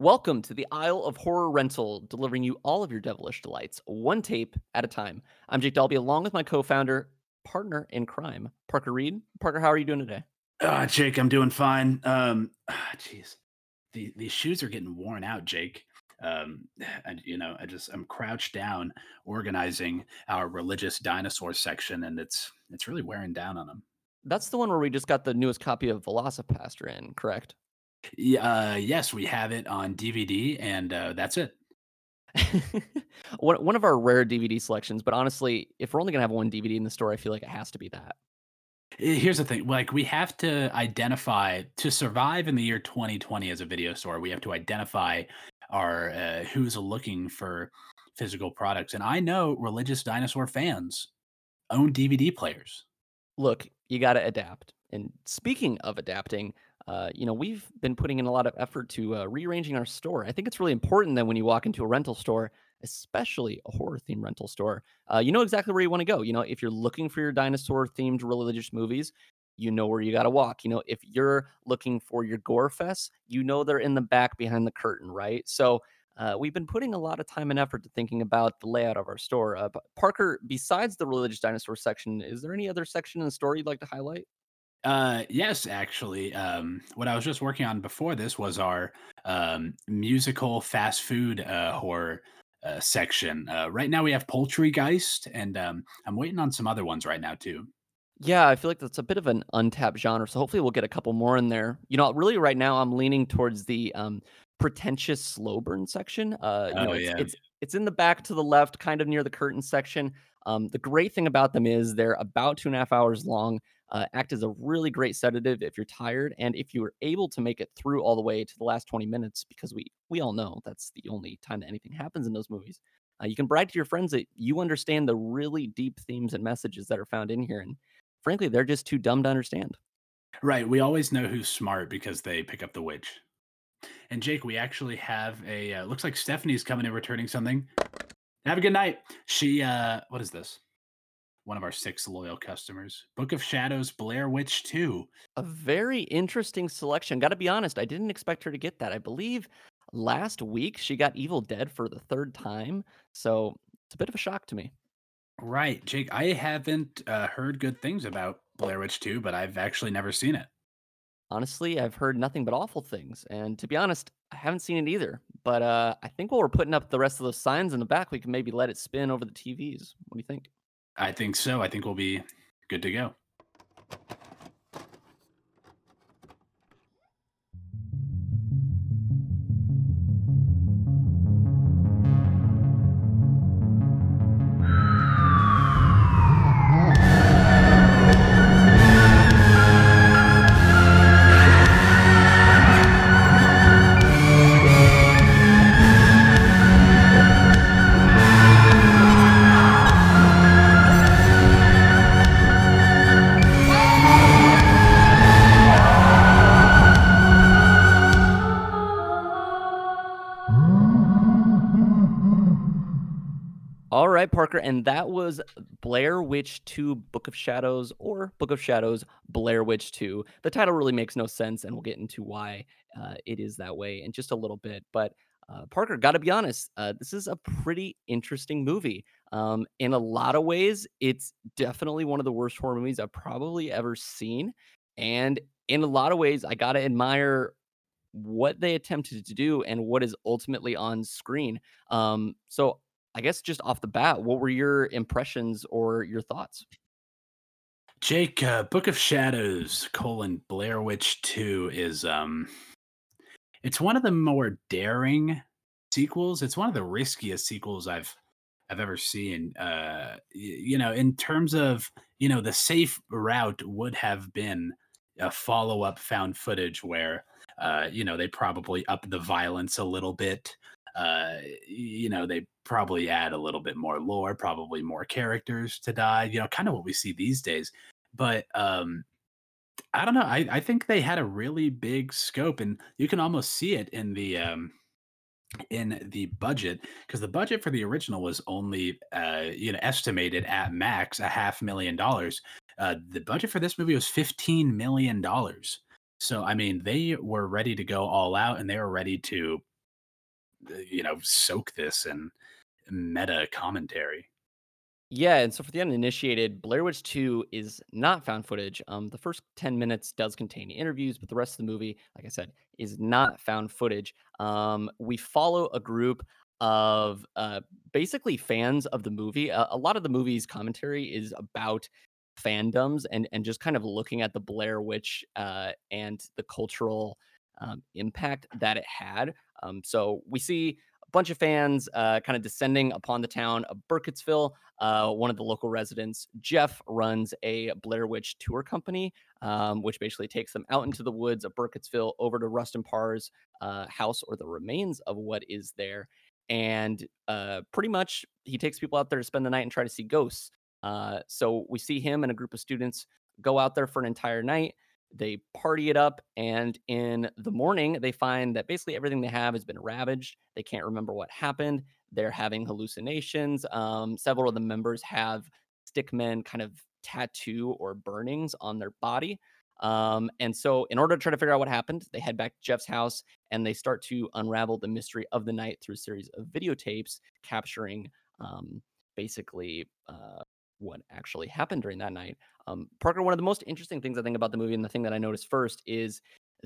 Welcome to the Isle of Horror Rental, delivering you all of your devilish delights, one tape at a time. I'm Jake Dalby, along with my co-founder, partner in crime, Parker Reed. Parker, how are you doing today? Ah, Jake, I'm doing fine. Um, ah, jeez, the these shoes are getting worn out, Jake. Um, and you know, I just I'm crouched down organizing our religious dinosaur section, and it's it's really wearing down on them. That's the one where we just got the newest copy of VelociPastor in, correct? Yeah, uh, yes, we have it on DVD, and uh, that's it. one one of our rare DVD selections, but honestly, if we're only gonna have one DVD in the store, I feel like it has to be that. Eh, Here's the thing, like we have to identify to survive in the year 2020 as a video store. We have to identify our uh, who's looking for physical products, and I know religious dinosaur fans own DVD players. Look, you got to adapt. And speaking of adapting, uh, you know, we've been putting in a lot of effort to uh, rearranging our store. I think it's really important that when you walk into a rental store, especially a horror themed rental store, uh, you know exactly where you want to go. You know, if you're looking for your dinosaur themed religious movies, you know where you got to walk. You know, if you're looking for your gore fest, you know they're in the back behind the curtain, right? So, uh, we've been putting a lot of time and effort to thinking about the layout of our store. Uh, Parker, besides the religious dinosaur section, is there any other section in the store you'd like to highlight? Uh, yes, actually, um, what I was just working on before this was our um, musical fast food uh, horror uh, section. Uh, right now, we have Poultrygeist, and um, I'm waiting on some other ones right now too. Yeah, I feel like that's a bit of an untapped genre, so hopefully we'll get a couple more in there. You know, really right now I'm leaning towards the um pretentious slow burn section. Uh, you know, Oh it's yeah. it's it's in the back to the left, kind of near the curtain section. Um, the great thing about them is they're about two and a half hours long. Uh, act as a really great sedative if you're tired, and if you are able to make it through all the way to the last 20 minutes, because we we all know that's the only time that anything happens in those movies. Uh, you can brag to your friends that you understand the really deep themes and messages that are found in here, and frankly, they're just too dumb to understand. Right. We always know who's smart because they pick up the witch. And Jake, we actually have a. Uh, looks like Stephanie's coming in returning something. Have a good night. She. uh What is this? One of our six loyal customers. Book of Shadows, Blair Witch Two. A very interesting selection. Got to be honest, I didn't expect her to get that. I believe last week she got Evil Dead for the third time, so it's a bit of a shock to me. Right, Jake. I haven't uh, heard good things about Blair Witch Two, but I've actually never seen it. Honestly, I've heard nothing but awful things, and to be honest, I haven't seen it either. But uh, I think while we're putting up the rest of those signs in the back, we can maybe let it spin over the TVs. What do you think? I think so. I think we'll be good to go. Right, Parker, and that was Blair Witch 2 Book of Shadows or Book of Shadows Blair Witch 2. The title really makes no sense, and we'll get into why uh, it is that way in just a little bit. But uh, Parker, got to be honest, uh, this is a pretty interesting movie. Um, in a lot of ways, it's definitely one of the worst horror movies I've probably ever seen. And in a lot of ways, I got to admire what they attempted to do and what is ultimately on screen. Um, so I guess just off the bat, what were your impressions or your thoughts? Jake, uh, Book of Shadows colon Blair Witch Two is um It's one of the more daring sequels. It's one of the riskiest sequels I've I've ever seen. Uh, you know, in terms of you know, the safe route would have been a follow up found footage where uh, you know they probably up the violence a little bit. Uh, you know, they probably add a little bit more lore, probably more characters to die. You know, kind of what we see these days. But um, I don't know. I, I think they had a really big scope, and you can almost see it in the um, in the budget because the budget for the original was only uh, you know estimated at max a half million dollars. Uh, the budget for this movie was fifteen million dollars. So I mean, they were ready to go all out, and they were ready to you know, soak this in meta commentary. Yeah, and so for the uninitiated, Blair Witch 2 is not found footage. Um, the first 10 minutes does contain interviews, but the rest of the movie, like I said, is not found footage. Um, we follow a group of uh, basically fans of the movie. A, a lot of the movie's commentary is about fandoms and and just kind of looking at the Blair Witch uh, and the cultural um, impact that it had. Um, so we see a bunch of fans uh, kind of descending upon the town of Burkittsville. Uh, one of the local residents, Jeff, runs a Blair Witch tour company, um, which basically takes them out into the woods of Burkittsville over to Rustin Parr's uh, house or the remains of what is there. And uh, pretty much he takes people out there to spend the night and try to see ghosts. Uh, so we see him and a group of students go out there for an entire night. They party it up, and in the morning, they find that basically everything they have has been ravaged. They can't remember what happened. They're having hallucinations. Um, several of the members have stickmen kind of tattoo or burnings on their body. Um, and so, in order to try to figure out what happened, they head back to Jeff's house and they start to unravel the mystery of the night through a series of videotapes capturing um, basically uh, what actually happened during that night. Um, Parker, one of the most interesting things I think about the movie, and the thing that I noticed first is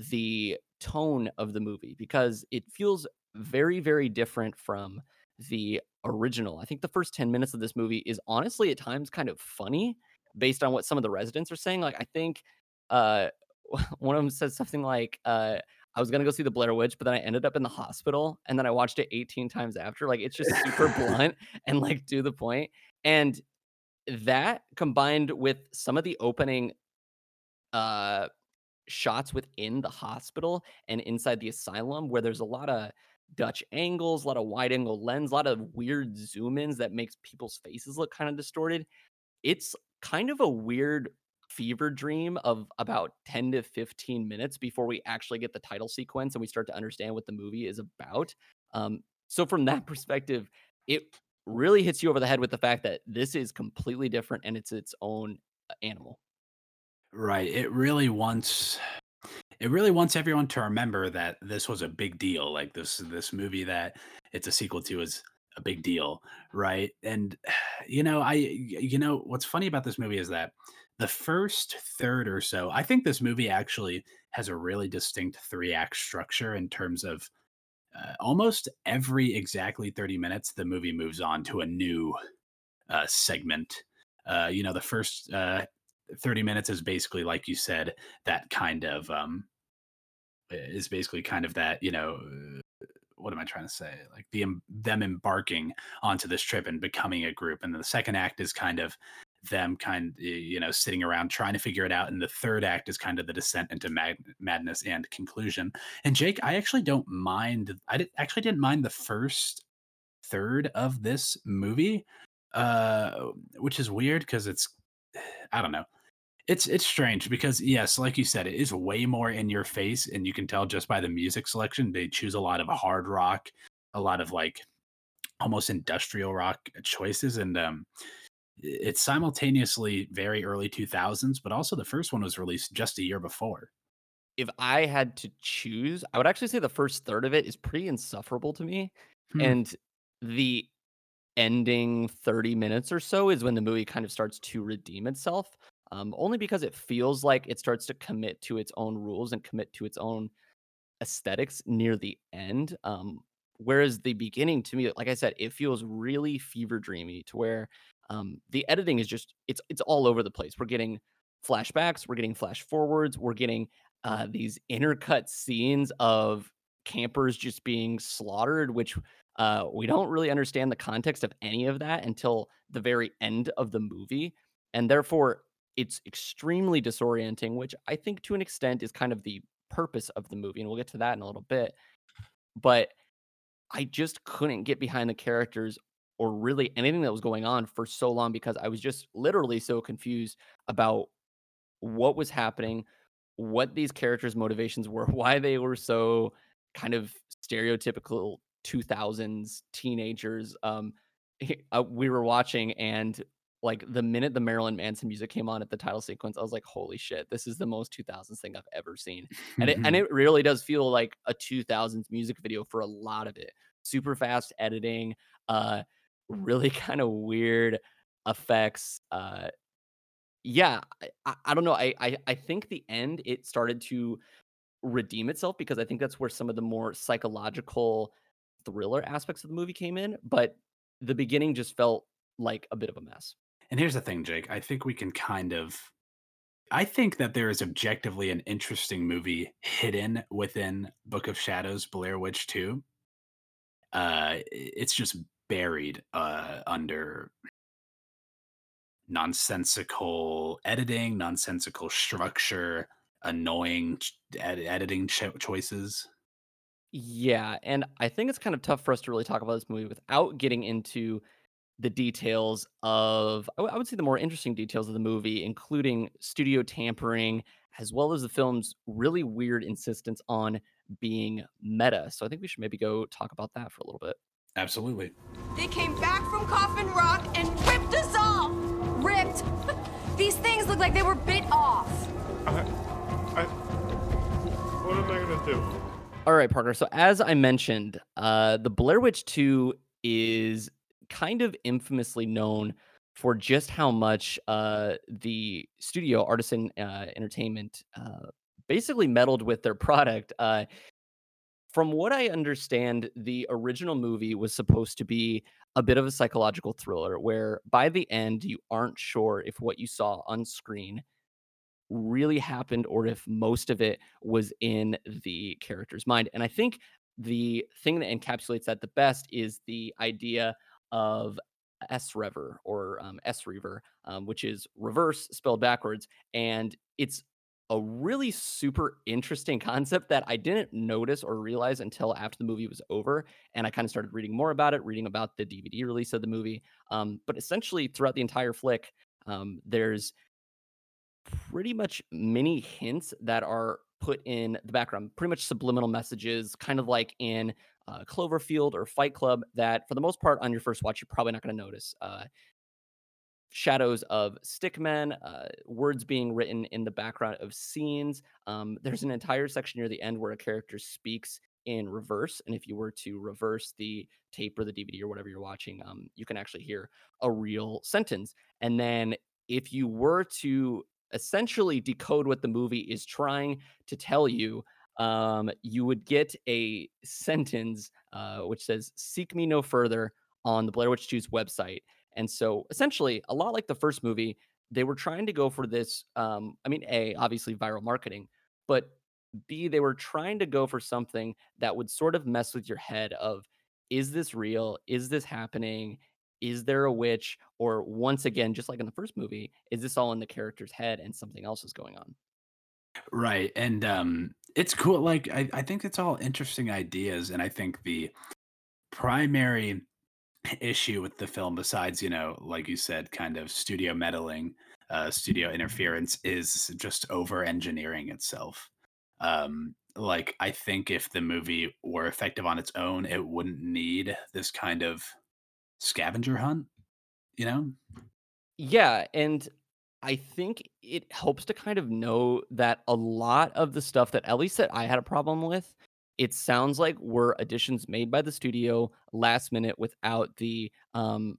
the tone of the movie because it feels very, very different from the original. I think the first 10 minutes of this movie is honestly at times kind of funny based on what some of the residents are saying. Like, I think uh, one of them says something like, uh, I was gonna go see the Blair Witch, but then I ended up in the hospital, and then I watched it 18 times after. Like, it's just super blunt and like to the point. And that combined with some of the opening uh shots within the hospital and inside the asylum where there's a lot of Dutch angles, a lot of wide angle lens, a lot of weird zoom ins that makes people's faces look kind of distorted. It's kind of a weird fever dream of about 10 to 15 minutes before we actually get the title sequence and we start to understand what the movie is about. Um, so, from that perspective, it really hits you over the head with the fact that this is completely different and it's its own uh, animal. Right. It really wants it really wants everyone to remember that this was a big deal. Like this this movie that it's a sequel to is a big deal, right? And you know, I you know what's funny about this movie is that the first third or so, I think this movie actually has a really distinct three act structure in terms of uh, almost every exactly 30 minutes, the movie moves on to a new uh, segment. Uh, you know, the first uh, 30 minutes is basically, like you said, that kind of um, is basically kind of that, you know, uh, what am I trying to say? Like the them embarking onto this trip and becoming a group, and the second act is kind of them kind you know sitting around trying to figure it out and the third act is kind of the descent into mad- madness and conclusion. And jake i actually don't mind i did, actually didn't mind the first third of this movie uh which is weird because it's i don't know. It's it's strange because yes like you said it is way more in your face and you can tell just by the music selection they choose a lot of hard rock a lot of like almost industrial rock choices and um it's simultaneously very early 2000s, but also the first one was released just a year before. If I had to choose, I would actually say the first third of it is pretty insufferable to me. Hmm. And the ending 30 minutes or so is when the movie kind of starts to redeem itself. Um, only because it feels like it starts to commit to its own rules and commit to its own aesthetics near the end. Um, whereas the beginning to me, like I said, it feels really fever dreamy to where um, the editing is just it's it's all over the place. We're getting flashbacks, we're getting flash forwards, we're getting uh, these intercut scenes of campers just being slaughtered, which uh, we don't really understand the context of any of that until the very end of the movie, and therefore it's extremely disorienting. Which I think, to an extent, is kind of the purpose of the movie, and we'll get to that in a little bit. But I just couldn't get behind the characters or really anything that was going on for so long because I was just literally so confused about what was happening, what these characters' motivations were, why they were so kind of stereotypical 2000s teenagers. Um, uh, we were watching and like, the minute the Marilyn Manson music came on at the title sequence, I was like, "Holy shit, this is the most 2000s thing I've ever seen." And it and it really does feel like a 2000s music video for a lot of it. Super fast editing, uh, really kinda weird effects, uh yeah, I I I don't know, I I I think the end, it started to redeem itself because I think that's where some of the more psychological thriller aspects of the movie came in, but the beginning just felt like a bit of a mess. And here's the thing, Jake. I think we can kind of I think that there is objectively an interesting movie hidden within Book of Shadows, Blair Witch 2. Uh, it's just buried, uh, under nonsensical editing, nonsensical structure, annoying ed editing cho choices. Yeah, and I think it's kind of tough for us to really talk about this movie without getting into the details of I wou I would say the more interesting details of the movie, including studio tampering, as well as the film's really weird insistence on being meta. So I think we should maybe go talk about that for a little bit. Absolutely. They came back from Coffin Rock and ripped us off! Ripped! These things look like they were bit off. I I what am I gonna do? Alright, Parker, so as I mentioned, uh, the Blair Witch 2 is kind of infamously known for just how much, uh, the studio, Artisan, uh, Entertainment, uh, basically meddled with their product, uh from what I understand, the original movie was supposed to be a bit of a psychological thriller where by the end, you aren't sure if what you saw on screen really happened or if most of it was in the character's mind, and I think the thing that encapsulates that the best is the idea of S-Rever or, um, S-Reaver, um, which is reverse spelled backwards, and it's a really super interesting concept that I didn't notice or realize until after the movie was over, and I kinda started reading more about it, reading about the DVD release of the movie, um, but essentially, throughout the entire flick, um, there's pretty much many hints that are put in the background, pretty much subliminal messages, kind of like in, uh, Cloverfield or Fight Club that, for the most part, on your first watch, you're probably not gonna notice, uh shadows of stickmen, uh, words being written in the background of scenes, um, there's an entire section near the end where a character speaks in reverse, and if you were to reverse the tape or the DVD or whatever you're watching, um, you can actually hear a real sentence, and then if you were to essentially decode what the movie is trying to tell you, um, you would get a sentence, uh, which says, "Seek me no further," on the Blair Witch 2's website, and so, essentially, a lot like the first movie, they were trying to go for this, um, I mean, A, obviously viral marketing, but B, they were trying to go for something that would sort of mess with your head of, "Is this real? Is this happening? Is there a witch?" Or once again, just like in the first movie, "Is this all in the character's head and something else is going on?" Right, and, um, it's cool, like, I I think it's all interesting ideas, and I think the primary issue with the film besides, you know, like you said, kind of studio meddling, uh, studio interference is just over engineering itself. Um, like, I think if the movie were effective on its own, it wouldn't need this kind of scavenger hunt, you know? Yeah, and I think it helps to kind of know that a lot of the stuff that at least that I had a problem with, it sounds like were additions made by the studio last minute without the, um,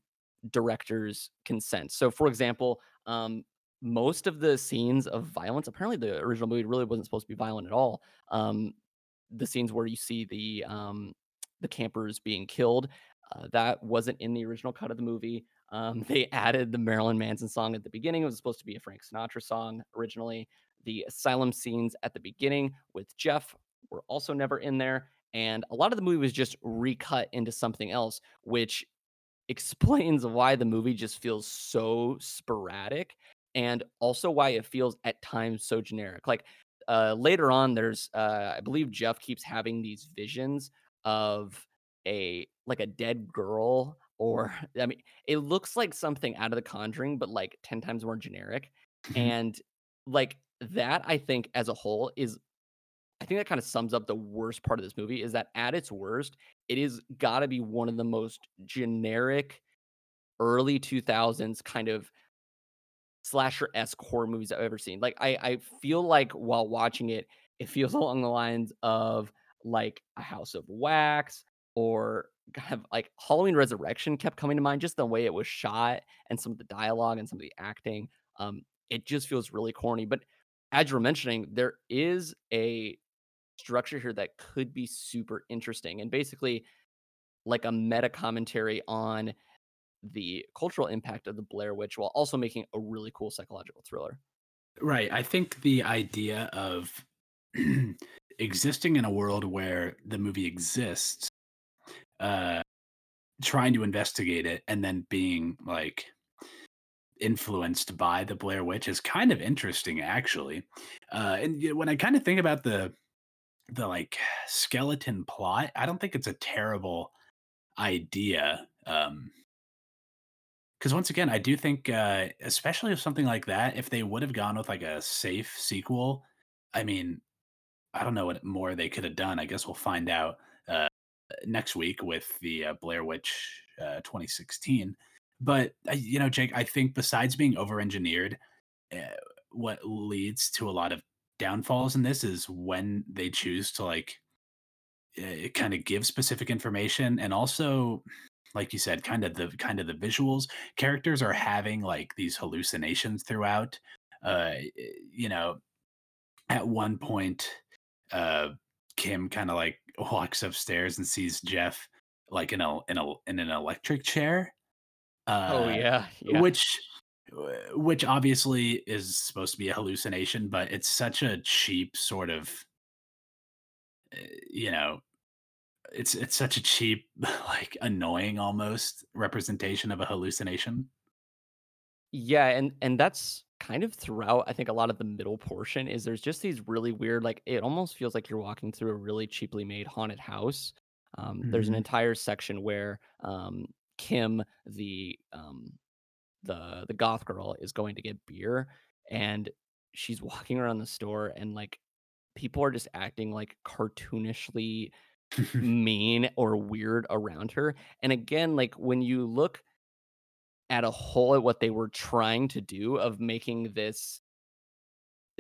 director's consent. So, for example, um, most of the scenes of violence apparently, the original movie really wasn't supposed to be violent at all. Um, the scenes where you see the, um, the campers being killed, uh, that wasn't in the original cut of the movie. Um, they added the Marilyn Manson song at the beginning, it was supposed to be a Frank Sinatra song originally. The asylum scenes at the beginning with Jeff were also never in there, and a lot of the movie was just recut into something else, which explains why the movie just feels so sporadic, and also why it feels at times so generic. Like, uh, later on, there's, uh, I believe Jeff keeps having these visions of a like, a dead girl, or I mean, it looks like something out of The Conjuring, but, like, 10 times more generic, Mhm. and, like, that, I think, as a whole is think that kinda sums up the worst part of this movie, is that at its worst, it is gotta be one of the most generic early 2000s kind of slasher-esque horror movies I've ever seen. Like, I I feel like while watching it, it feels along the lines of, like, A House of Wax or kind of like Halloween Resurrection kept coming to mind, just the way it was shot and some of the dialogue and some of the acting. Um, it just feels really corny, but as you're mentioning, there is a structure here that could be super interesting and basically like a meta commentary on the cultural impact of the Blair Witch while also making a really cool psychological thriller. Right. I think the idea of existing in a world where the movie exists, uh, trying to investigate it, and then being like influenced by the Blair Witch is kind of interesting, actually. Uh, and when I kind of think about the the like skeleton plot, I don't think it's a terrible idea. Um, because once again, I do think, uh, especially with something like that, if they would have gone with like a safe sequel, I mean, I don't know what more they could have done. I guess we'll find out uh, next week with the uh, Blair Witch uh, 2016. But uh, you know, Jake, I think besides being over-engineered, uh, what leads to a lot of downfalls in this is when they choose to like uh, kind of give specific information and also like you said kind of the kind of the visuals characters are having like these hallucinations throughout uh you know at one point uh kim kind of like walks upstairs and sees jeff like in a in a in an electric chair Oh uh yeah, yeah. which which obviously is supposed to be a hallucination but it's such a cheap sort of uh, you know it's it's such a cheap like annoying almost representation of a hallucination Yeah, and and that's kind of throughout I think a lot of the middle portion is there's just these really weird like it almost feels like you're walking through a really cheaply made haunted house. Um, there's an Mhm. entire section where um, Kim, the um, the the goth girl, is going to get beer, and she's walking around the store, and like people are just acting like cartoonishly mean or weird around her. And again, like when you look at a whole at what they were trying to do of making this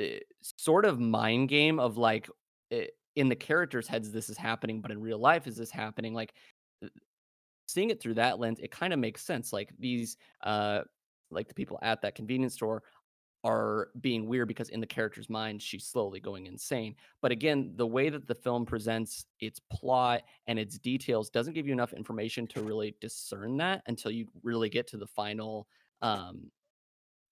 uh, sort of mind game of like eh, in the characters' heads this is happening, but in real life is this happening? Like uh, seeing it through that lens, it kind of makes sense. Like these, uh, like the people at that convenience store are being weird because in the character's mind she's slowly going insane. But again, the way that the film presents its plot and its details doesn't give you enough information to really discern that until you really get to the final um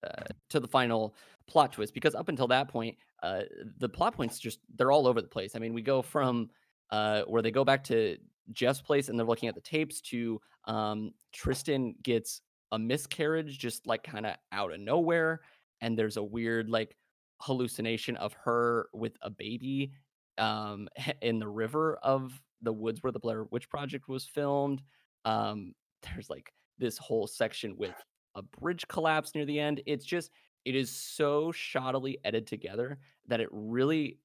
uh, to the final plot twist because up until that point uh the plot points just they're all over the place i mean we go from uh where they go back to jeff's place and they're looking at the tapes to um tristan gets a miscarriage just like kind of out of nowhere and there's a weird like hallucination of her with a baby um in the river of the woods where the blair witch project was filmed um there's like this whole section with a bridge collapse near the end. It's just it is so shoddily edited together that it really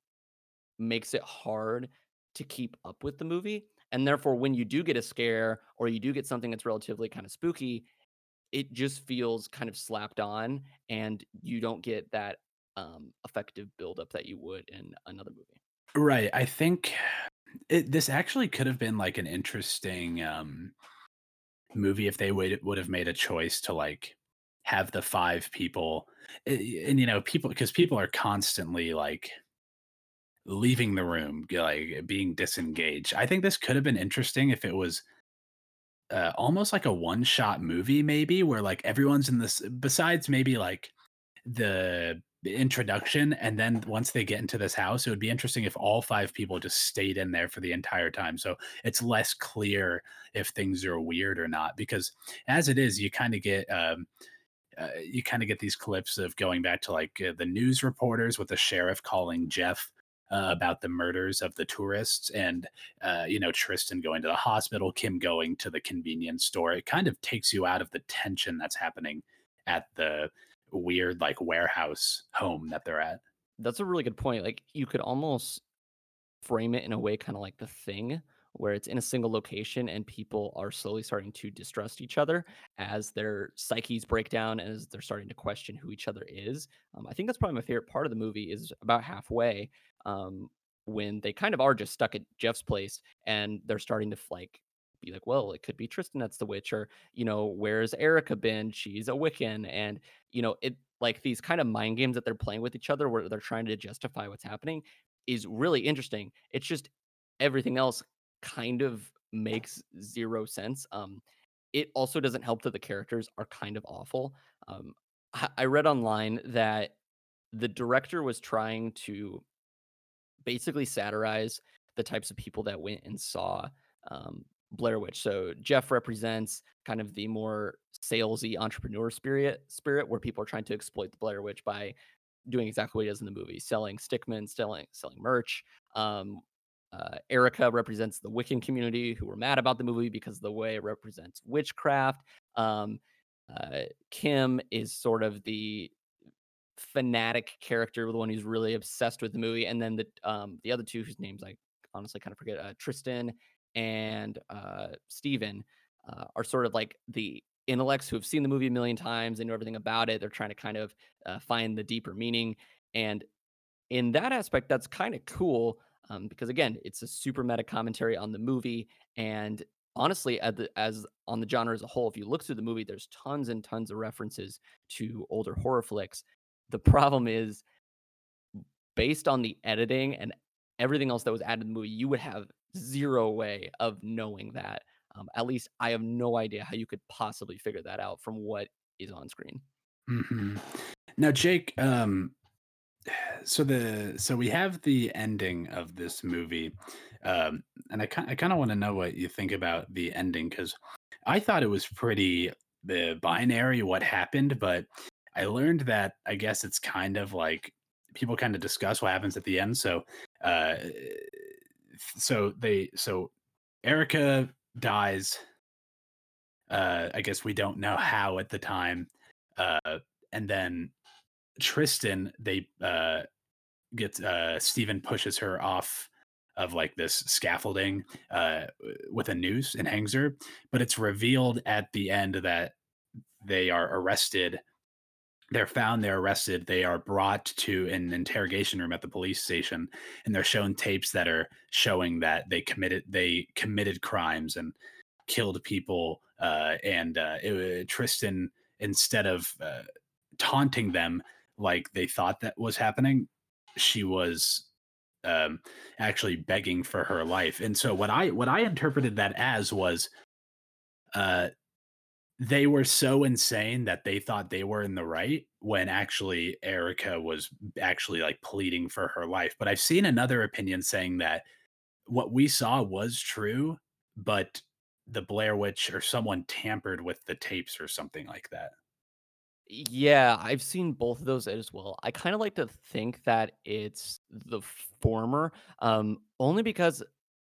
makes it hard to keep up with the movie. And therefore, when you do get a scare or you do get something that's relatively kind of spooky, it just feels kind of slapped on and you don't get that um effective buildup that you would in another movie. right i think it, this actually could have been like an interesting um movie if they would would have made a choice to like have the five people eh, and you know people because people are constantly like leaving the room like being disengaged i think this could have been interesting if it was uh, almost like a one shot movie maybe where like everyone's in this besides maybe like the introduction and then once they get into this house it would be interesting if all five people just stayed in there for the entire time. So it's less clear if things are weird or not because as it is you kind of get um uh, you kind of get these clips of going back to like uh, the news reporters with the sheriff calling Jeff uh, about the murders of the tourists and uh, you know Tristan going to the hospital, Kim going to the convenience store. It kind of takes you out of the tension that's happening at the weird like warehouse home that they're at. That's a really good point. Like you could almost frame it in a way kind of like the thing where it's in a single location and people are slowly starting to distrust each other as their psyches break down as they're starting to question who each other is. Um, I think that's probably my favorite part of the movie is about halfway um, when they kind of are just stuck at Jeff's place and they're starting to like be like, well, it could be Tristan that's the witch, or you know, where's Erica been? She's a Wiccan, and you know, it like these kind of mind games that they're playing with each other where they're trying to justify what's happening is really interesting. It's just everything else kind of makes zero sense. Um, it also doesn't help that the characters are kind of awful. Um, I read online that the director was trying to basically satirize the types of people that went and saw um, Blair Witch. So Jeff represents kind of the more salesy entrepreneur spirit, spirit where people are trying to exploit the Blair Witch by doing exactly what he does in the movie, selling stickmen, selling selling merch. Um, uh, Erica represents the Wiccan community who were mad about the movie because the way it represents witchcraft. Um, uh, Kim is sort of the fanatic character, the one who's really obsessed with the movie, and then the um the other two whose names I honestly kind of forget, uh, Tristan and uh Steven, uh, are sort of like the intellects who have seen the movie a million times and know everything about it. They're trying to kind of uh, find the deeper meaning, and in that aspect, that's kind of cool um, because again, it's a super meta commentary on the movie, and honestly, at the, as on the genre as a whole, if you look through the movie, there's tons and tons of references to older horror flicks. The problem is, based on the editing and everything else that was added to the movie, you would have zero way of knowing that. Um, at least I have no idea how you could possibly figure that out from what is on screen. hmm Now, Jake, um, so the so we have the ending of this movie, um, and I kind I kind of want to know what you think about the ending because I thought it was pretty the binary what happened, but I learned that I guess it's kind of like people kind of discuss what happens at the end. So, uh, so they so Erica dies. Uh, I guess we don't know how at the time, uh, and then Tristan they uh gets uh Steven pushes her off of like this scaffolding uh with a noose and hangs her but it's revealed at the end that they are arrested. They're found they're arrested they are brought to an interrogation room at the police station and they're shown tapes that are showing that they committed they committed crimes and killed people uh and uh it, Tristan instead of uh, taunting them like they thought that was happening she was um actually begging for her life and so what i what i interpreted that as was uh they were so insane that they thought they were in the right when actually erica was actually like pleading for her life but i've seen another opinion saying that what we saw was true but the blair witch or someone tampered with the tapes or something like that Yeah, I've seen both of those as well. I kind of like to think that it's the former, um, only because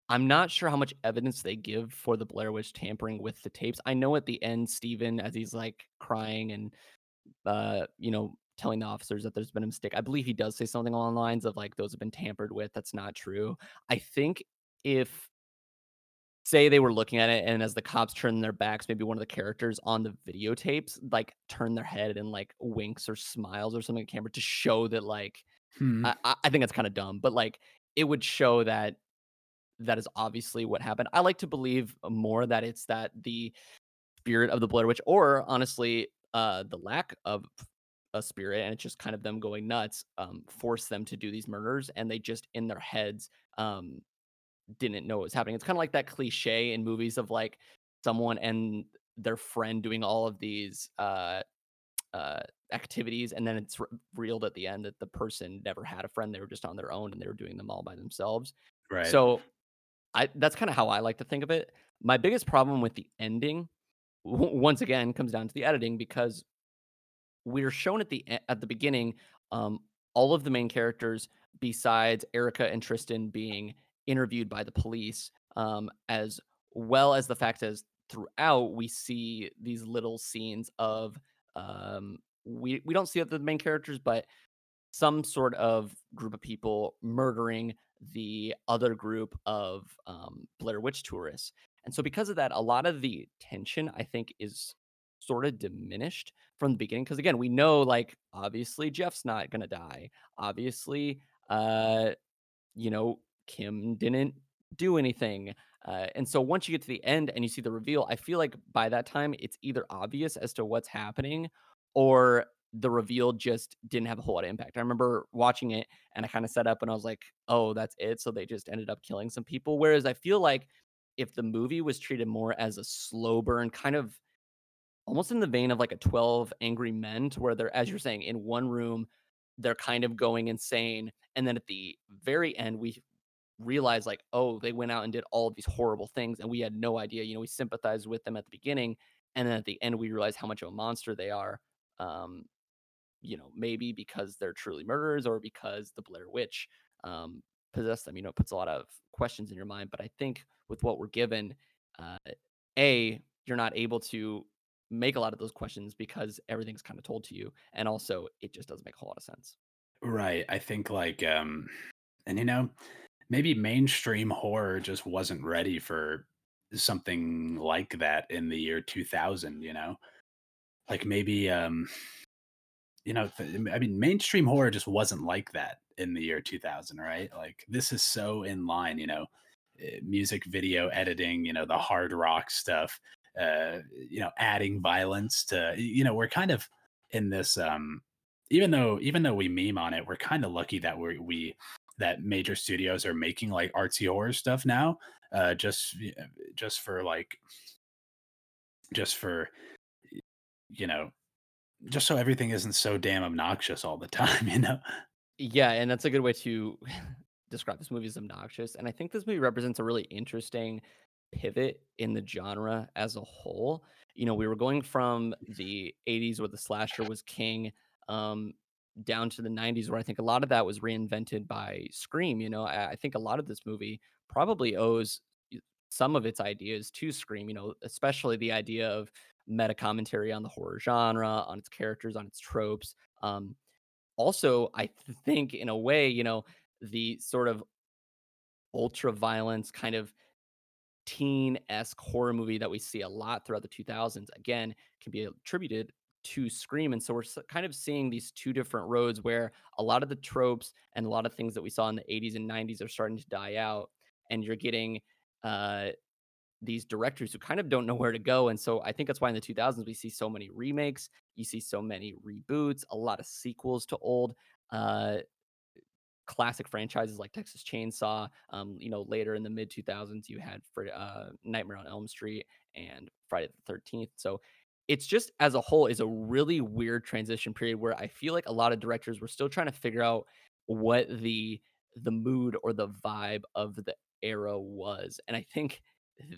I'm not sure how much evidence they give for the Blair Witch tampering with the tapes. I know at the end, Steven, as he's like crying and uh, you know, telling the officers that there's been a mistake. I believe he does say something along the lines of like those have been tampered with. That's not true. I think if say they were looking at it and as the cops turn their backs, maybe one of the characters on the videotapes like turn their head and like winks or smiles or something at camera to show that like hmm. I, I think that's kind of dumb, but like it would show that that is obviously what happened. I like to believe more that it's that the spirit of the Blair Witch, or honestly, uh, the lack of a spirit, and it's just kind of them going nuts, um, force them to do these murders, and they just in their heads um, didn't know what was happening. It's kind of like that cliche in movies of like someone and their friend doing all of these uh, uh, activities, and then it's re- revealed at the end that the person never had a friend; they were just on their own, and they were doing them all by themselves. right So I that's kind of how I like to think of it. My biggest problem with the ending, w- once again, comes down to the editing because we're shown at the at the beginning um, all of the main characters besides Erica and Tristan being interviewed by the police, um, as well as the fact as throughout we see these little scenes of um, we we don't see the main characters, but some sort of group of people murdering the other group of um, Blair Witch tourists. And so, because of that, a lot of the tension I think is sort of diminished from the beginning. Because again, we know like obviously Jeff's not gonna die. Obviously, uh, you know, Kim didn't do anything. Uh, and so once you get to the end and you see the reveal, I feel like by that time it's either obvious as to what's happening or the reveal just didn't have a whole lot of impact. I remember watching it and I kind of set up and I was like, oh, that's it. So they just ended up killing some people. Whereas I feel like if the movie was treated more as a slow burn, kind of almost in the vein of like a 12 Angry Men, to where they're, as you're saying, in one room, they're kind of going insane. And then at the very end, we realize like, oh, they went out and did all these horrible things, and we had no idea. You know, we sympathized with them at the beginning, and then at the end, we realize how much of a monster they are. Um, you know, maybe because they're truly murderers or because the Blair Witch um, possessed them. You know, it puts a lot of questions in your mind. But I think with what we're given, uh, a you're not able to make a lot of those questions because everything's kind of told to you, and also it just doesn't make a whole lot of sense. Right. I think like um and you know, maybe mainstream horror just wasn't ready for something like that in the year 2000, you know. Like maybe um you know, th- I mean mainstream horror just wasn't like that in the year 2000, right? Like this is so in line, you know, eh, music video editing, you know, the hard rock stuff, uh, you know, adding violence to you know, we're kind of in this um even though even though we meme on it, we're kind of lucky that we we that major studios are making like artsy horror stuff now, uh, just just for like just for you know just so everything isn't so damn obnoxious all the time, you know. Yeah, and that's a good way to describe this movie as obnoxious. And I think this movie represents a really interesting pivot in the genre as a whole. You know, we were going from the 80s where the slasher was king um, down to the 90s where I think a lot of that was reinvented by Scream. You know, I, I think a lot of this movie probably owes some of its ideas to Scream, you know, especially the idea of meta commentary on the horror genre, on its characters, on its tropes. Um, also, I think in a way, you know, the sort of ultra violence kind of teen-esque horror movie that we see a lot throughout the 2000s again can be attributed to Scream. And so we're kind of seeing these two different roads where a lot of the tropes and a lot of things that we saw in the 80s and 90s are starting to die out. And you're getting uh, these directors who kind of don't know where to go. And so I think that's why in the 2000s we see so many remakes, you see so many reboots, a lot of sequels to old. Uh, classic franchises like Texas Chainsaw. Um, you know, later in the mid 2000s, you had for uh, Nightmare on Elm Street and Friday the 13th. So it's just as a whole is a really weird transition period where I feel like a lot of directors were still trying to figure out what the the mood or the vibe of the era was. And I think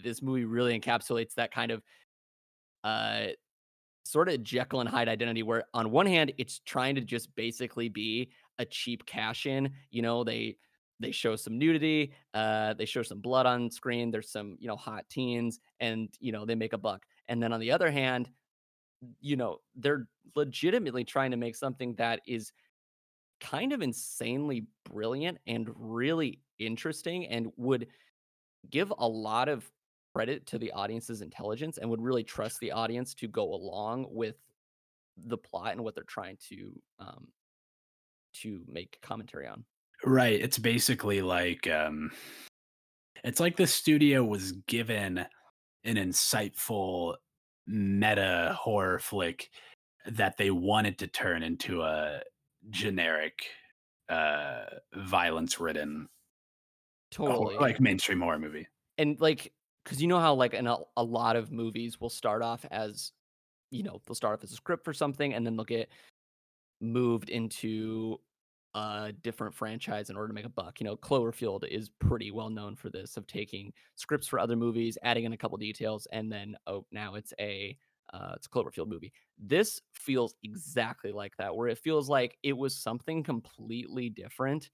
this movie really encapsulates that kind of uh sort of Jekyll and Hyde identity where on one hand it's trying to just basically be a cheap cash in, you know, they they show some nudity, uh they show some blood on screen, there's some, you know, hot teens and, you know, they make a buck. And then on the other hand, you know, they're legitimately trying to make something that is kind of insanely brilliant and really interesting and would give a lot of credit to the audience's intelligence and would really trust the audience to go along with the plot and what they're trying to um to make commentary on. Right. It's basically like um it's like the studio was given an insightful meta horror flick that they wanted to turn into a generic uh violence ridden Totally. like mainstream horror movie. And like cuz you know how like in a, a lot of movies will start off as you know, they'll start off as a script for something and then they'll get moved into a different franchise in order to make a buck. You know, Cloverfield is pretty well known for this of taking scripts for other movies, adding in a couple details, and then oh, now it's a uh, it's a Cloverfield movie. This feels exactly like that, where it feels like it was something completely different,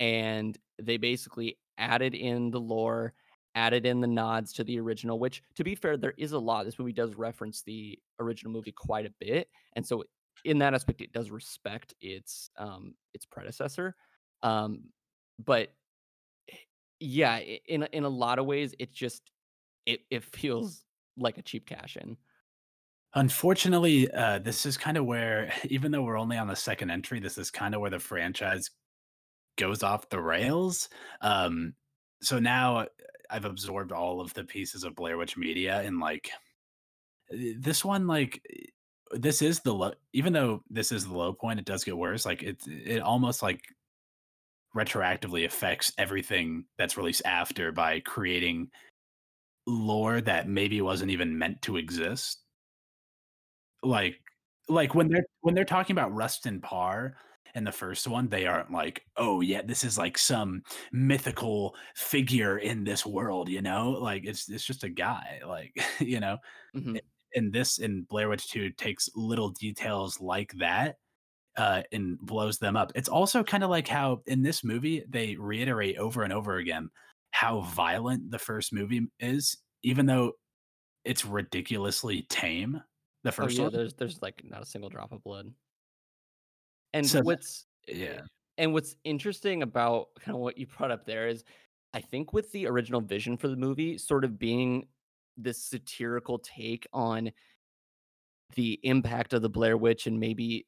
and they basically added in the lore, added in the nods to the original. Which, to be fair, there is a lot. This movie does reference the original movie quite a bit, and so in that aspect, it does respect its um its predecessor. Um, but Yeah, in in a lot of ways, it just it it feels like a cheap cash in. Unfortunately, uh, this is kinda where even though we're only on the 2nd entry, this is kinda where the franchise goes off the rails. Um, so now I've absorbed all of the pieces of Blair Witch Media and, like, eh, this one, like, eh, this is the low even though this is the low point, it does get worse, like, it it almost, like, retroactively affects everything that's released after by creating lore that maybe wasn't even meant to exist. Like like, when they're when they're talking about Rustin Parr in the first one, they aren't like, "Oh, yeah, this is like some mythical figure in this world," you know? Like, it's it's just a guy, like, you know? I Mhm. In this in Blair Witch 2 takes little details like that, uh, and blows them up. It's also kinda like how in this movie, they reiterate over and over again how violent the first movie is, even though it's ridiculously tame, the Oh, first yeah, one. there's there's, like, not a single drop of blood. And So what's yeah. and what's interesting about kinda what you brought up there is, I think with the original vision for the movie sort of being this satirical take on the impact of the Blair Witch and maybe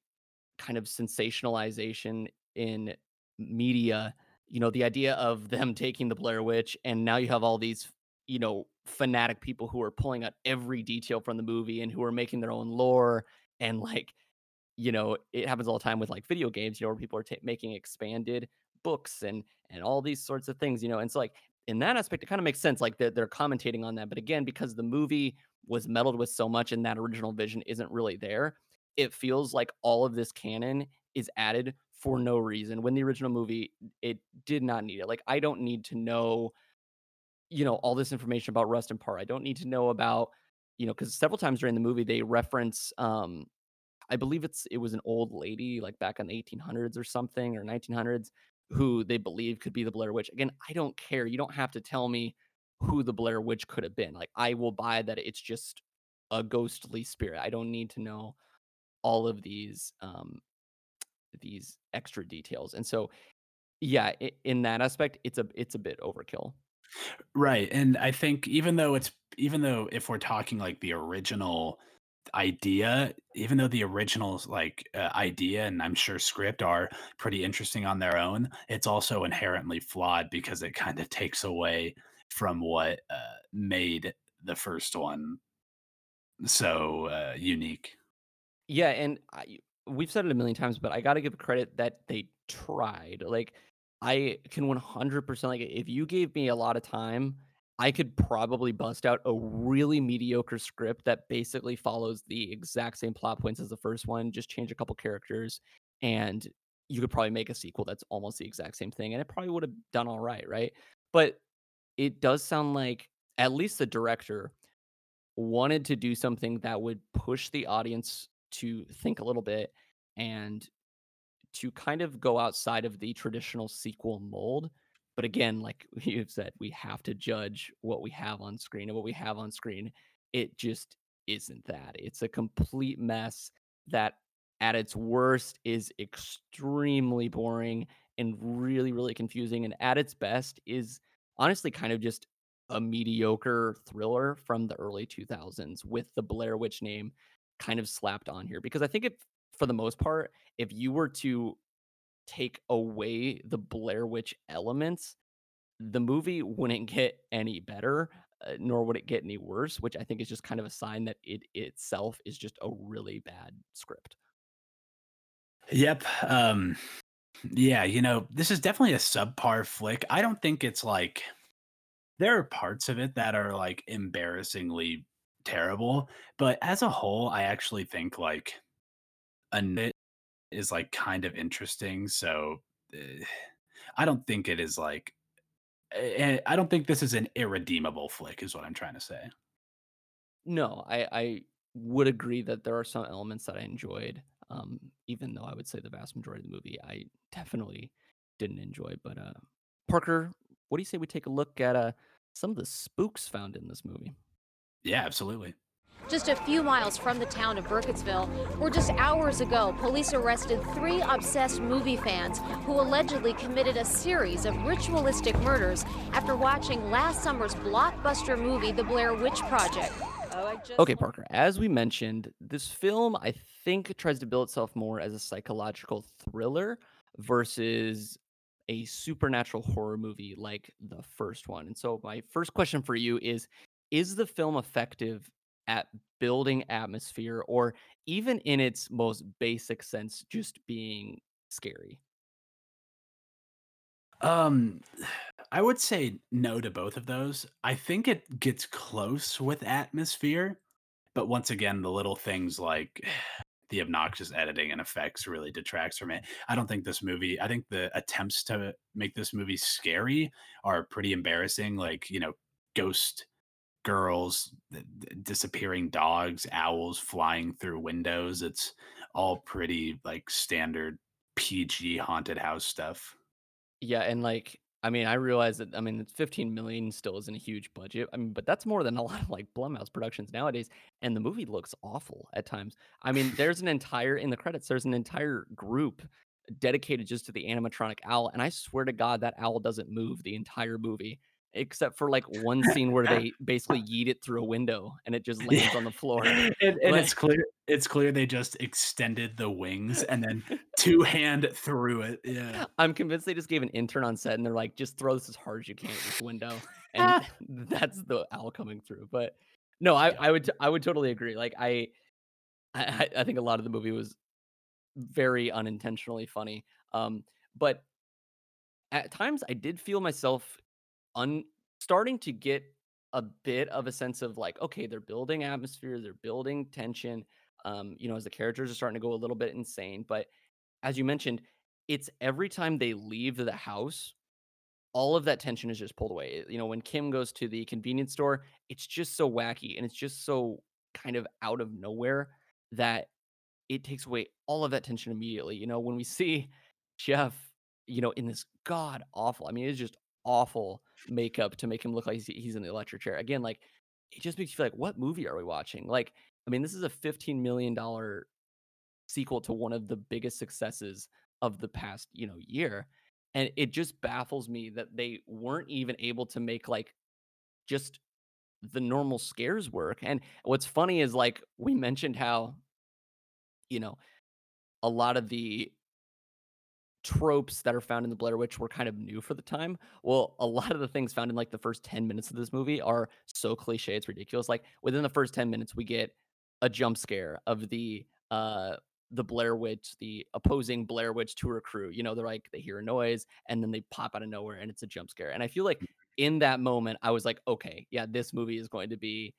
kind of sensationalization in media, you know, the idea of them taking the Blair Witch, and now you have all these, you know, fanatic people who are pulling out every detail from the movie and who are making their own lore, and, like, you know, it happens all the time with, like, video games, you know, where people are ta making expanded books and and all these sorts of things, you know, and so, like, in that aspect, it kinda makes sense, like, they're they're commentating on that, but again, because the movie was meddled with so much and that original vision isn't really there, it feels like all of this canon is added for no reason, when the original movie, it did not need it, like, I don't need to know, you know, all this information about Rust Rustin Parr, I don't need to know about you know, because several times during the movie, they reference, um, I believe it's it was an old lady, like, back in the 1800s or something, or 1900s, who they believe could be the Blair Witch. Again, I don't care, you don't have to tell me who the Blair Witch could have been, like, I will buy that it's just a ghostly spirit, I don't need to know all of these, um, these extra details, and so, yeah, in that aspect, it's a it's a bit overkill. Right, and I think even though it's even though if we're talking, like, the original idea, even though the original like, uh, idea and I'm sure script are pretty interesting on their own, it's also inherently flawed because it kinda takes away from what, uh, made the first one so, uh, unique. Yeah, and I we've said it a million times, but I gotta give credit that they tried, like, I can 100% like, if you gave me a lot of time, I could probably bust out a really mediocre script that basically follows the exact same plot points as the first one, just change a couple characters, and you could probably make a sequel that's almost the exact same thing, and it probably would've done alright, right? But it does sound like at least the director wanted to do something that would push the audience to think a little bit and to kind of go outside of the traditional sequel mold, but again, like you've said, we have to judge what we have on screen, and what we have on screen, it just isn't that. It's a complete mess that, at its worst, is extremely boring and really, really confusing, and at its best is honestly kind of just a mediocre thriller from the early 2000s with the Blair Witch name kind of slapped on here, because I think if for the most part, if you were to take away the Blair Witch elements, the movie wouldn't get any better, uh, nor would it get any worse, which I think is just kind of a sign that it itself is just a really bad script. Yep, um, yeah, you know, this is definitely a subpar flick. I don't think it's like there are parts of it that are, like, embarrassingly terrible, but as a whole, I actually think, like, a is, like, kind of interesting, so, eh, I don't think it is, like eh eh, I don't think this is an irredeemable flick is what I'm trying to say. No, I I would agree that there are some elements that I enjoyed, um, even though I would say the vast majority of the movie I definitely didn't enjoy, but, uh, Parker, what do you say we take a look at, uh, some of the spooks found in this movie? Yeah, absolutely. Just a few miles from the town of Burkittsville, where just hours ago, police arrested three obsessed movie fans who allegedly committed a series of ritualistic murders after watching last summer's blockbuster movie, The Blair Witch Project. Oh, I just Okay, Parker, as we mentioned, this film, I think, tries to build itself more as a psychological thriller versus a supernatural horror movie like the first one. And so, my first question for you is Is the film effective at building atmosphere or even in its most basic sense, just being scary? Um, I would say no to both of those. I think it gets close with atmosphere, but once again, the little things like the obnoxious editing and effects really detracts from it. I don't think this movie, I think the attempts to make this movie scary are pretty embarrassing. Like, you know, ghost girls, disappearing dogs, owls flying through windows. It's all pretty like standard PG haunted house stuff. Yeah, and like, I mean, I realize that, I mean, it's 15 million still isn't a huge budget. I mean, but that's more than a lot of like Blumhouse productions nowadays. And the movie looks awful at times. I mean, there's an entire, in the credits, there's an entire group dedicated just to the animatronic owl. And I swear to God, that owl doesn't move the entire movie, except for like one scene where they basically yeet it through a window and it just Yeah. lands on the floor. And, and Like, it's clear it's clear they just extended the wings and then two hand through it. Yeah. I'm convinced they just gave an intern on set and they're like, just throw this as hard as you can at this window. And that's the owl coming through. But no, I, I would, I would totally agree. Like I, I I think a lot of the movie was very unintentionally funny. Um, but at times I did feel myself un starting to get a bit of a sense of like, okay, they're building atmosphere, they're building tension. Um, you know, as the characters are starting to go a little bit insane. But as you mentioned, it's every time they leave the house, all of that tension is just pulled away. You know, when Kim goes to the convenience store, it's just so wacky and it's just so kind of out of nowhere that it takes away all of that tension immediately. You know, when we see Jeff, you know, in this god awful, I mean, it's just awful makeup to make him look like he's, in the electric chair. Again, like it just makes you feel like, what movie are we watching? Like, I mean, this is a $15 million sequel to one of the biggest successes of the past, you know, year. And it just baffles me that they weren't even able to make like just the normal scares work. And what's funny is like we mentioned how, you know, a lot of the tropes that are found in the Blair Witch were kind of new for the time. Well, a lot of the things found in like the first 10 minutes of this movie are so cliche, it's ridiculous. Like within the first 10 minutes, we get a jump scare of the uh the Blair Witch, the opposing Blair Witch tour crew. You know, they're like they hear a noise and then they pop out of nowhere and it's a jump scare. And I feel like in that moment, I was like, okay, yeah, this movie is going to be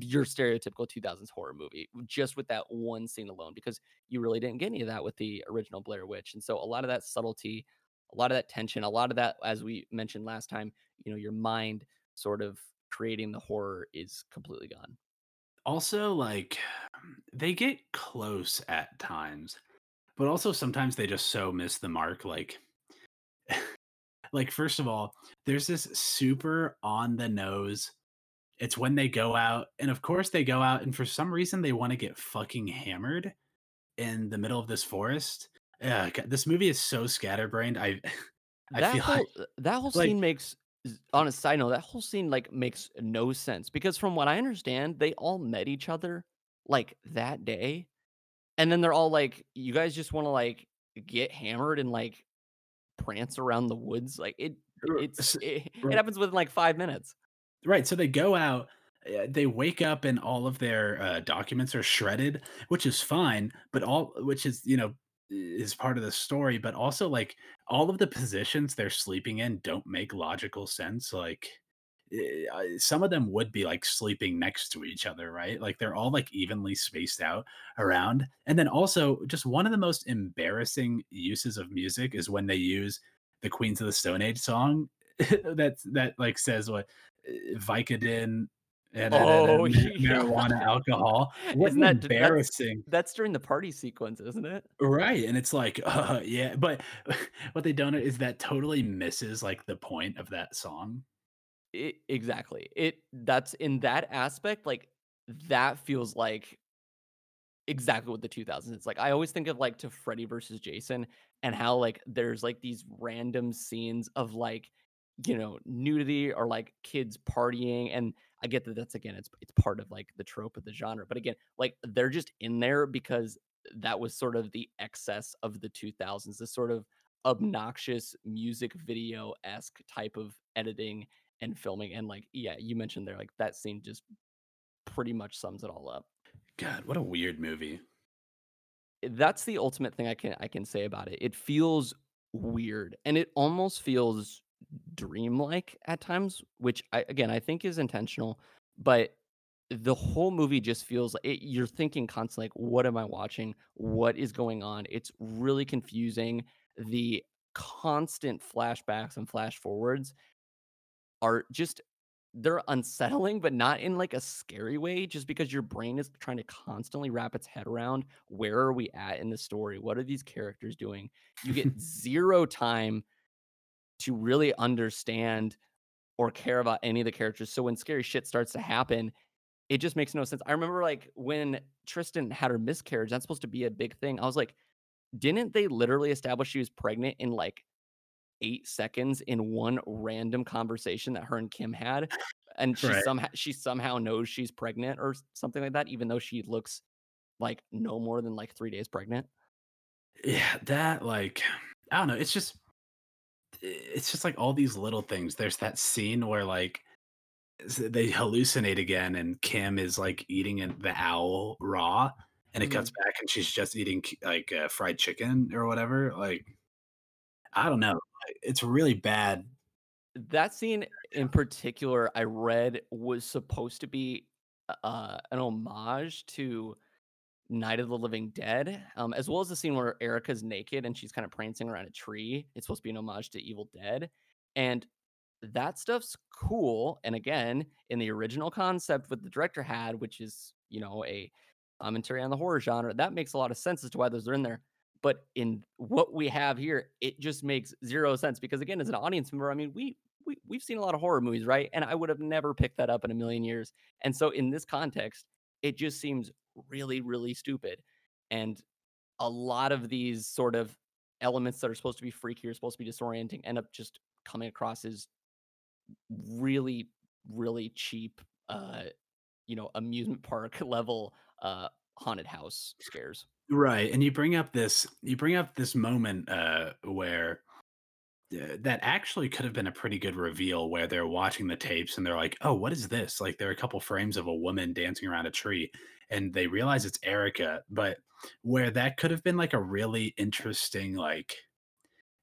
your stereotypical 2000s horror movie just with that one scene alone because you really didn't get any of that with the original Blair Witch. And so a lot of that subtlety, a lot of that tension, a lot of that as we mentioned last time, you know, your mind sort of creating the horror is completely gone. Also, like they get close at times, but also sometimes they just so miss the mark. Like like first of all, there's this super on the nose. It's when they go out, and of course they go out, and for some reason they want to get fucking hammered in the middle of this forest. Yeah, this movie is so scatterbrained. I I That feel whole uh, that whole like scene makes on a side note, that whole scene like makes no sense because from what I understand, they all met each other like that day. And then they're all like, you guys just want to like get hammered and like prance around the woods. Like it it's it, it happens within like five minutes. Right, so they go out, uh, they wake up and all of their, uh, documents are shredded, which is fine, but all which is, you know, is part of the story, but also, like, all of the positions they're sleeping in don't make logical sense, like, eh, some of them would be, like, sleeping next to each other, right? Like, they're all, like, evenly spaced out around, and then also, just one of the most embarrassing uses of music is when they use the Queens of the Stone Age song that's that, like, says what Vicodin and and and Oh and yeah. marijuana, alcohol. What Isn't that embarrassing that's during the party sequence, isn't it? Right, and it's like, uh, yeah, but what they don't is that totally misses, like, the point of that song. It, exactly. It that's in that aspect, like that feels like exactly what the 2000s it's like. I always think of like to Freddy versus Jason and how like there's like these random scenes of like you know nudity or like kids partying and I get that that's again it's it's part of like the trope of the genre but again like they're just in there because that was sort of the excess of the 2000s this sort of obnoxious music video esque type of editing and filming and like yeah you mentioned there like that scene just pretty much sums it all up God, what a weird movie. Eh, that's the ultimate thing I can I can say about it. It feels weird and it almost feels dreamlike at times, which I again I think is intentional, but the whole movie just feels like it, you're thinking constantly like what am I watching? What is going on? It's really confusing. The constant flashbacks and flash forwards are just they're unsettling, but not in like a scary way, just because your brain is trying to constantly wrap its head around where are we at in the story? What are these characters doing? You get zero time to really understand or care about any of the characters. So when scary shit starts to happen, it just makes no sense. I remember like when Tristen had her miscarriage, that's supposed to be a big thing. I was like, didn't they literally establish she was pregnant in like 8 seconds in one random conversation that her and Kim had, and she Right. somehow she somehow knows she's pregnant or something like that, even though she looks like no more than, like, 3 days pregnant. Yeah, that like I don't know. It's just it's just like all these little things. There's that scene where like they hallucinate again, and Kim is like eating the owl raw, and it cuts Mhm. back, and she's just eating like uh, fried chicken or whatever. Like I don't know. It's really bad. That scene in particular, I read was supposed to be, uh, an homage to Night of the Living Dead, um, as well as the scene where Erica's naked and she's kinda prancing around a tree. It's supposed to be an homage to Evil Dead, and that stuff's cool, and again, in the original concept what the director had, which is, you know, a commentary on the horror genre, that makes a lot of sense as to why those are in there. But in what we have here, it just makes 0 sense because again, as an audience member, I mean, we we we've seen a lot of horror movies, right? And I would have never picked that up in a million years. And so in this context, it just seems really, really stupid. And a lot of these sort of elements that are supposed to be freaky or supposed to be disorienting end up just coming across as really, really cheap, uh, you know, amusement park level, uh, haunted house scares. Right. And you bring up this you bring up this moment uh where uh, that actually could have been a pretty good reveal where they're watching the tapes and they're like, "Oh, what is this?" Like there are a couple frames of a woman dancing around a tree and they realize it's Erica, but where that could have been like a really interesting like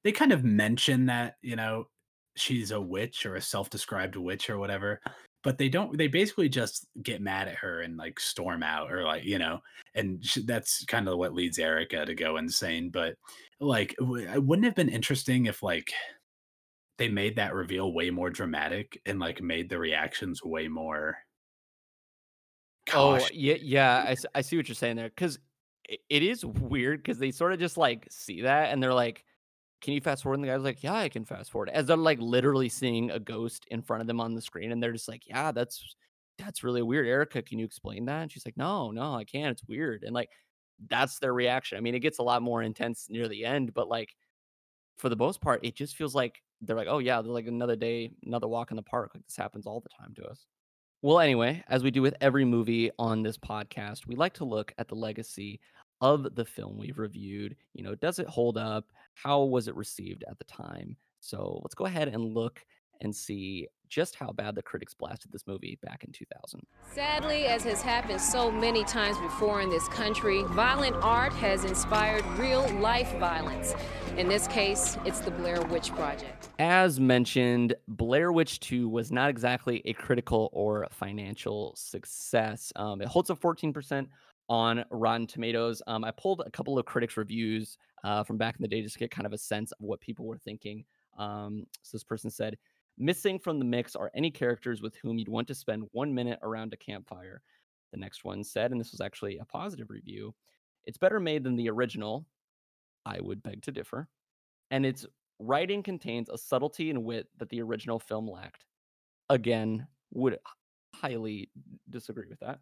they kind of mention that, you know, she's a witch or a self-described witch or whatever, uh. but they don't they basically just get mad at her and like storm out or like, you know, and sh- that's kind of what leads Erica to go insane, but like w- it wouldn't have been interesting if like they made that reveal way more dramatic and like made the reactions way more Oh, cautious. yeah, I, I, I see what you're saying there because it, it is weird because they sort of just like see that and they're like, "Can you fast forward?" And the guy's like, "Yeah, I can fast forward." As they're like literally seeing a ghost in front of them on the screen, and they're just like, "Yeah, that's that's really weird." Erica, can you explain that? And she's like, "No, no, I can't. It's weird." And like, that's their reaction. I mean, it gets a lot more intense near the end, but like for the most part, it just feels like they're like, "Oh yeah, they're like another day, another walk in the park." Like this happens all the time to us. Well, anyway, as we do with every movie on this podcast, we like to look at the legacy of the film we've reviewed. You know, does it hold up? How was it received at the time? So let's go ahead and look and see just how bad the critics blasted this movie back in 2000. Sadly, as has happened so many times before in this country, violent art has inspired real life violence. In this case, it's the Blair Witch Project. As mentioned, Blair Witch 2 was not exactly a critical or financial success. Um, it holds a 14% on Rotten Tomatoes. Um, I pulled a couple of critics' reviews uh, from back in the day just to get kind of a sense of what people were thinking. Um, so this person said, Missing from the mix are any characters with whom you'd want to spend one minute around a campfire. The next one said, and this was actually a positive review, it's better made than the original. I would beg to differ and its writing contains a subtlety and wit that the original film lacked. Again, would highly disagree with that.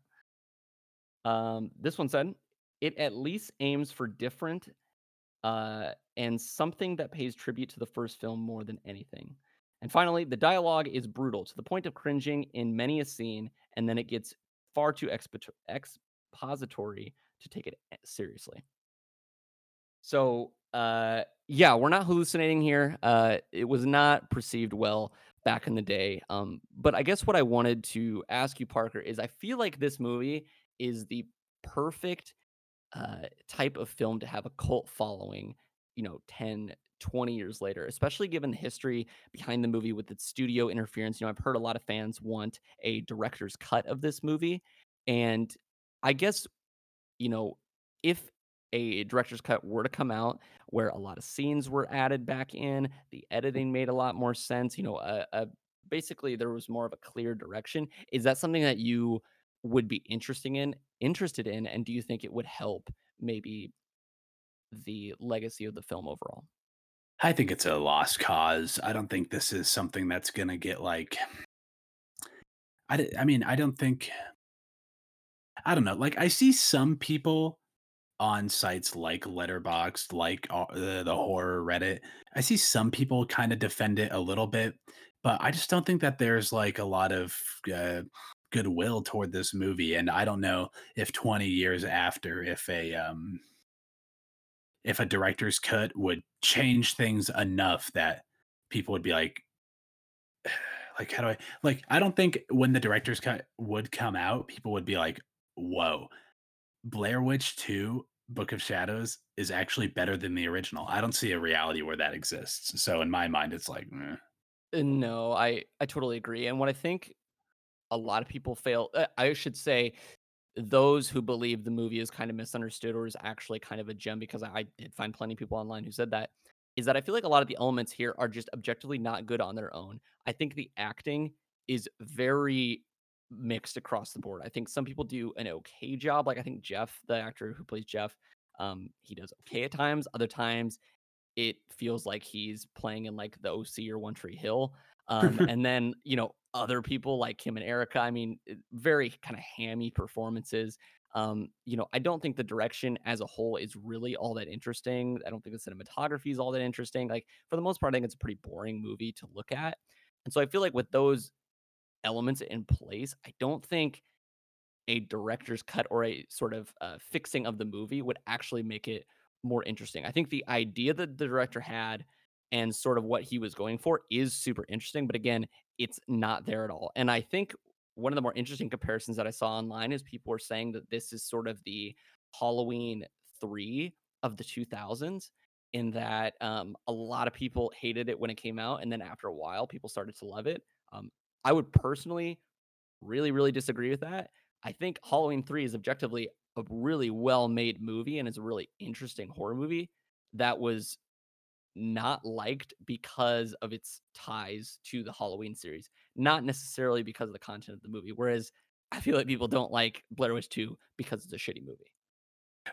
Um, this one said, "It at least aims for different, uh, and something that pays tribute to the first film more than anything." And finally, "The dialogue is brutal to the point of cringing in many a scene, and then it gets far too expoto expository to take it, seriously." So, uh, yeah, we're not hallucinating here. Uh, it was not perceived well back in the day. Um, but I guess what I wanted to ask you, Parker, is I feel like this movie is the perfect uh, type of film to have a cult following, you know, 10, 20 years later, especially given the history behind the movie with its studio interference. You know, I've heard a lot of fans want a director's cut of this movie. And I guess you know, if a director's cut were to come out where a lot of scenes were added back in, the editing made a lot more sense, you know, uh, uh, basically there was more of a clear direction. Is that something that you would be interesting in interested in, and do you think it would help maybe the legacy of the film overall? I think it's a lost cause. I don't think this is something that's gonna get like I, I mean, I don't think I don't know, like, I see some people on sites like Letterboxd, like, uh, the horror Reddit. I see some people kinda defend it a little bit, but I just don't think that there's, like, a lot of, uh, goodwill toward this movie, and I don't know if 20 years after, if a, um if a director's cut would change things enough that people would be like like, how do I like, I don't think when the director's cut would come out, people would be like, "Whoa, Blair Witch 2: Book of Shadows is actually better than the original." I don't see a reality where that exists. So in my mind, it's like. Uh, no, I I totally agree, and what I think a lot of people fail uh, I should say those who believe the movie is kind of misunderstood or is actually kind of a gem because I, I did find plenty of people online who said that is that I feel like a lot of the elements here are just objectively not good on their own. I think the acting is very mixed across the board. I think some people do an okay job. Like I think Jeff, the actor who plays Jeff, um, he does okay at times. Other times it feels like he's playing in like the OC or One Tree Hill. Um, and then, you know, other people like him and Erica, I mean, eh, very kind of hammy performances. Um, you know, I don't think the direction as a whole is really all that interesting. I don't think the cinematography is all that interesting. Like, for the most part, I think it's a pretty boring movie to look at. And so I feel like with those elements in place, I don't think a director's cut or a sort of uh, fixing of the movie would actually make it more interesting. I think the idea that the director had and sort of what he was going for is super interesting, but again, it's not there at all. And I think one of the more interesting comparisons that I saw online is people were saying that this is sort of the Halloween 3 of the 2000s in that um, a lot of people hated it when it came out and then after a while people started to love it. Um, I would personally really really disagree with that. I think Halloween 3 is objectively a really well-made movie and it's a really interesting horror movie that was not liked because of its ties to the Halloween series, not necessarily because of the content of the movie. Whereas I feel like people don't like Blair Witch 2 because it's a shitty movie.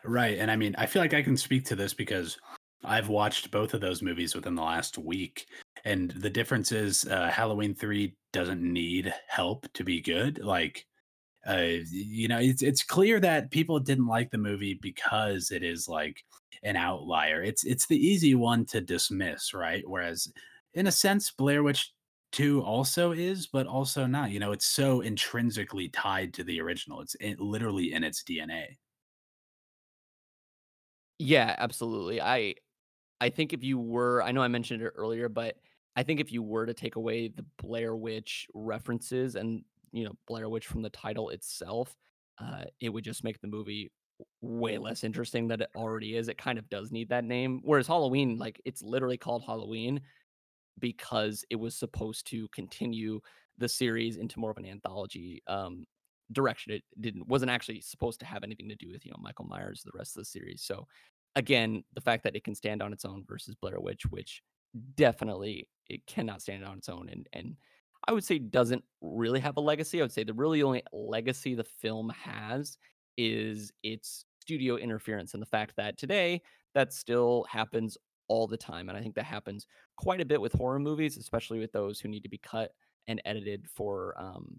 Right, and I mean, I feel like I can speak to this because I've watched both of those movies within the last week, and the difference is, uh, Halloween 3 doesn't need help to be good, like, uh, you know, it's it's clear that people didn't like the movie because it is like an outlier. It's it's the easy one to dismiss, right? Whereas in a sense, Blair Witch 2 also is, but also not. You know, it's so intrinsically tied to the original. It's in, literally in its DNA. Yeah, absolutely. I I think if you were I know I mentioned it earlier, but I think if you were to take away the Blair Witch references and, you know, Blair Witch from the title itself, uh, it would just make the movie way less interesting than it already is. It kind of does need that name. Whereas Halloween, like, it's literally called Halloween because it was supposed to continue the series into more of an anthology, um, direction. It didn't wasn't actually supposed to have anything to do with, you know, Michael Myers, the rest of the series. So, again, the fact that it can stand on its own versus Blair Witch, which definitely it cannot stand on its own and and I would say doesn't really have a legacy. I would say the really only legacy the film has is its studio interference and the fact that today that still happens all the time. And I think that happens quite a bit with horror movies, especially with those who need to be cut and edited for um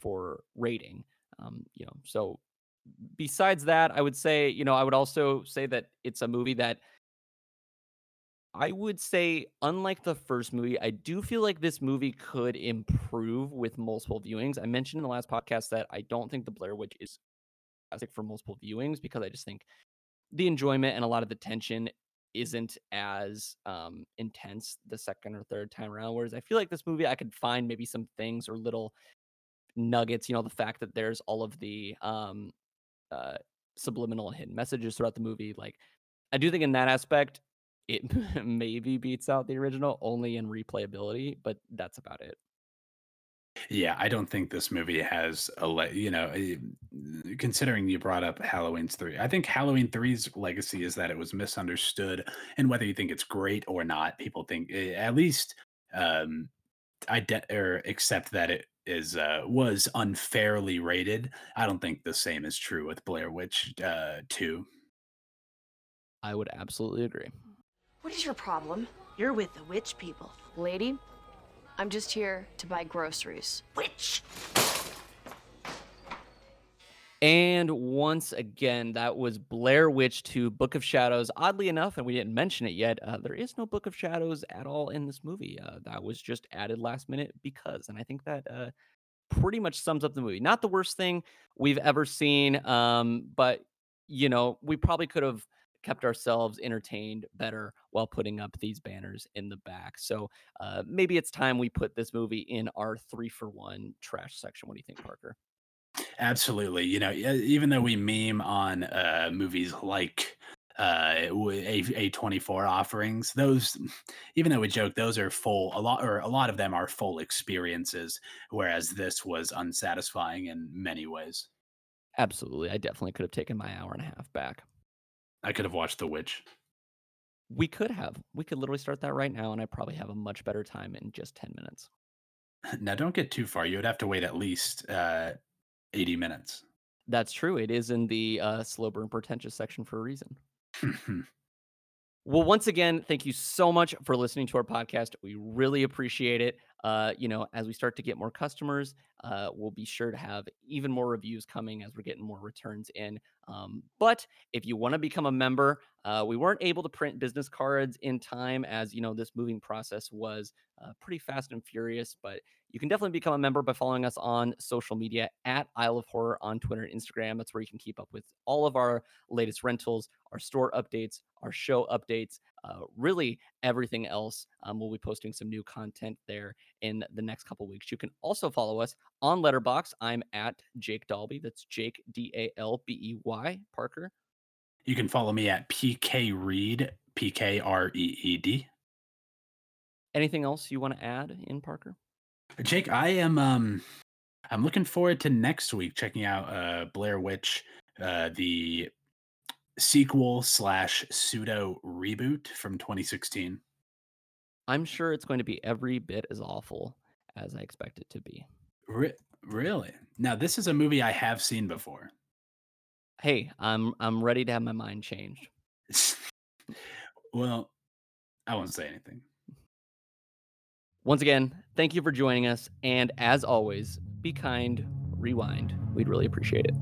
for rating. Um, you know, so besides that, I would say, you know, I would also say that it's a movie that I would say, unlike the first movie, I do feel like this movie could improve with multiple viewings. I mentioned in the last podcast that I don't think the Blair Witch is classic for multiple viewings because I just think the enjoyment and a lot of the tension isn't as um, intense the second or third time around. Whereas I feel like this movie, I could find maybe some things or little nuggets. You know, the fact that there's all of the um, uh, subliminal and hidden messages throughout the movie. Like, I do think in that aspect, it maybe beats out the original only in replayability, but that's about it. Yeah, I don't think this movie has a le- you know, eh, considering you brought up Halloween's 3. I think Halloween three's legacy is that it was misunderstood and whether you think it's great or not, people think eh, at least um ide- or accept that it is uh was unfairly rated. I don't think the same is true with Blair Witch uh 2. I would absolutely agree. What is your problem? You're with the witch people. Lady, I'm just here to buy groceries. Witch! And once again, that was Blair Witch 2 Book of Shadows. Oddly enough, and we didn't mention it yet, uh, there is no Book of Shadows at all in this movie. Uh, that was just added last minute because. And I think that uh, pretty much sums up the movie. Not the worst thing we've ever seen, um, but, you know, we probably could have kept ourselves entertained better while putting up these banners in the back. So uh, maybe it's time we put this movie in our three for one trash section. What do you think, Parker? Absolutely. You know, even though we meme on uh, movies like uh, A A24 offerings, those even though we joke, those are full. A lot or a lot of them are full experiences, whereas this was unsatisfying in many ways. Absolutely. I definitely could have taken my hour and a half back. I could have watched The Witch. We could have. We could literally start that right now, and I probably have a much better time in just 10 minutes. Now, don't get too far. You would have to wait at least uh, eighty minutes. That's true. It is in the uh, slow burn pretentious section for a reason. Well, once again, thank you so much for listening to our podcast. We really appreciate it. Uh, you know, as we start to get more customers, uh, we'll be sure to have even more reviews coming as we're getting more returns in. Um, but if you want to become a member, uh, we weren't able to print business cards in time, as you know, this moving process was uh, pretty fast and furious. But you can definitely become a member by following us on social media at Aisle of Horror on Twitter and Instagram. That's where you can keep up with all of our latest rentals, our store updates, our show updates, uh, really everything else. Um, we'll be posting some new content there in the next couple weeks. You can also follow us on Letterboxd. I'm at Jake Dalbey. That's Jake D A L B E Y Parker. You can follow me at PK Reed, P K R E E D. Anything else you want to add in Parker? Jake, I am um I'm looking forward to next week checking out uh Blair Witch, uh the sequel slash pseudo reboot from 2016. I'm sure it's going to be every bit as awful as I expect it to be. Re- really? Now this is a movie I have seen before. Hey, I'm I'm ready to have my mind changed. well, I won't say anything. Once again, thank you for joining us. And as always, be kind, rewind. We'd really appreciate it.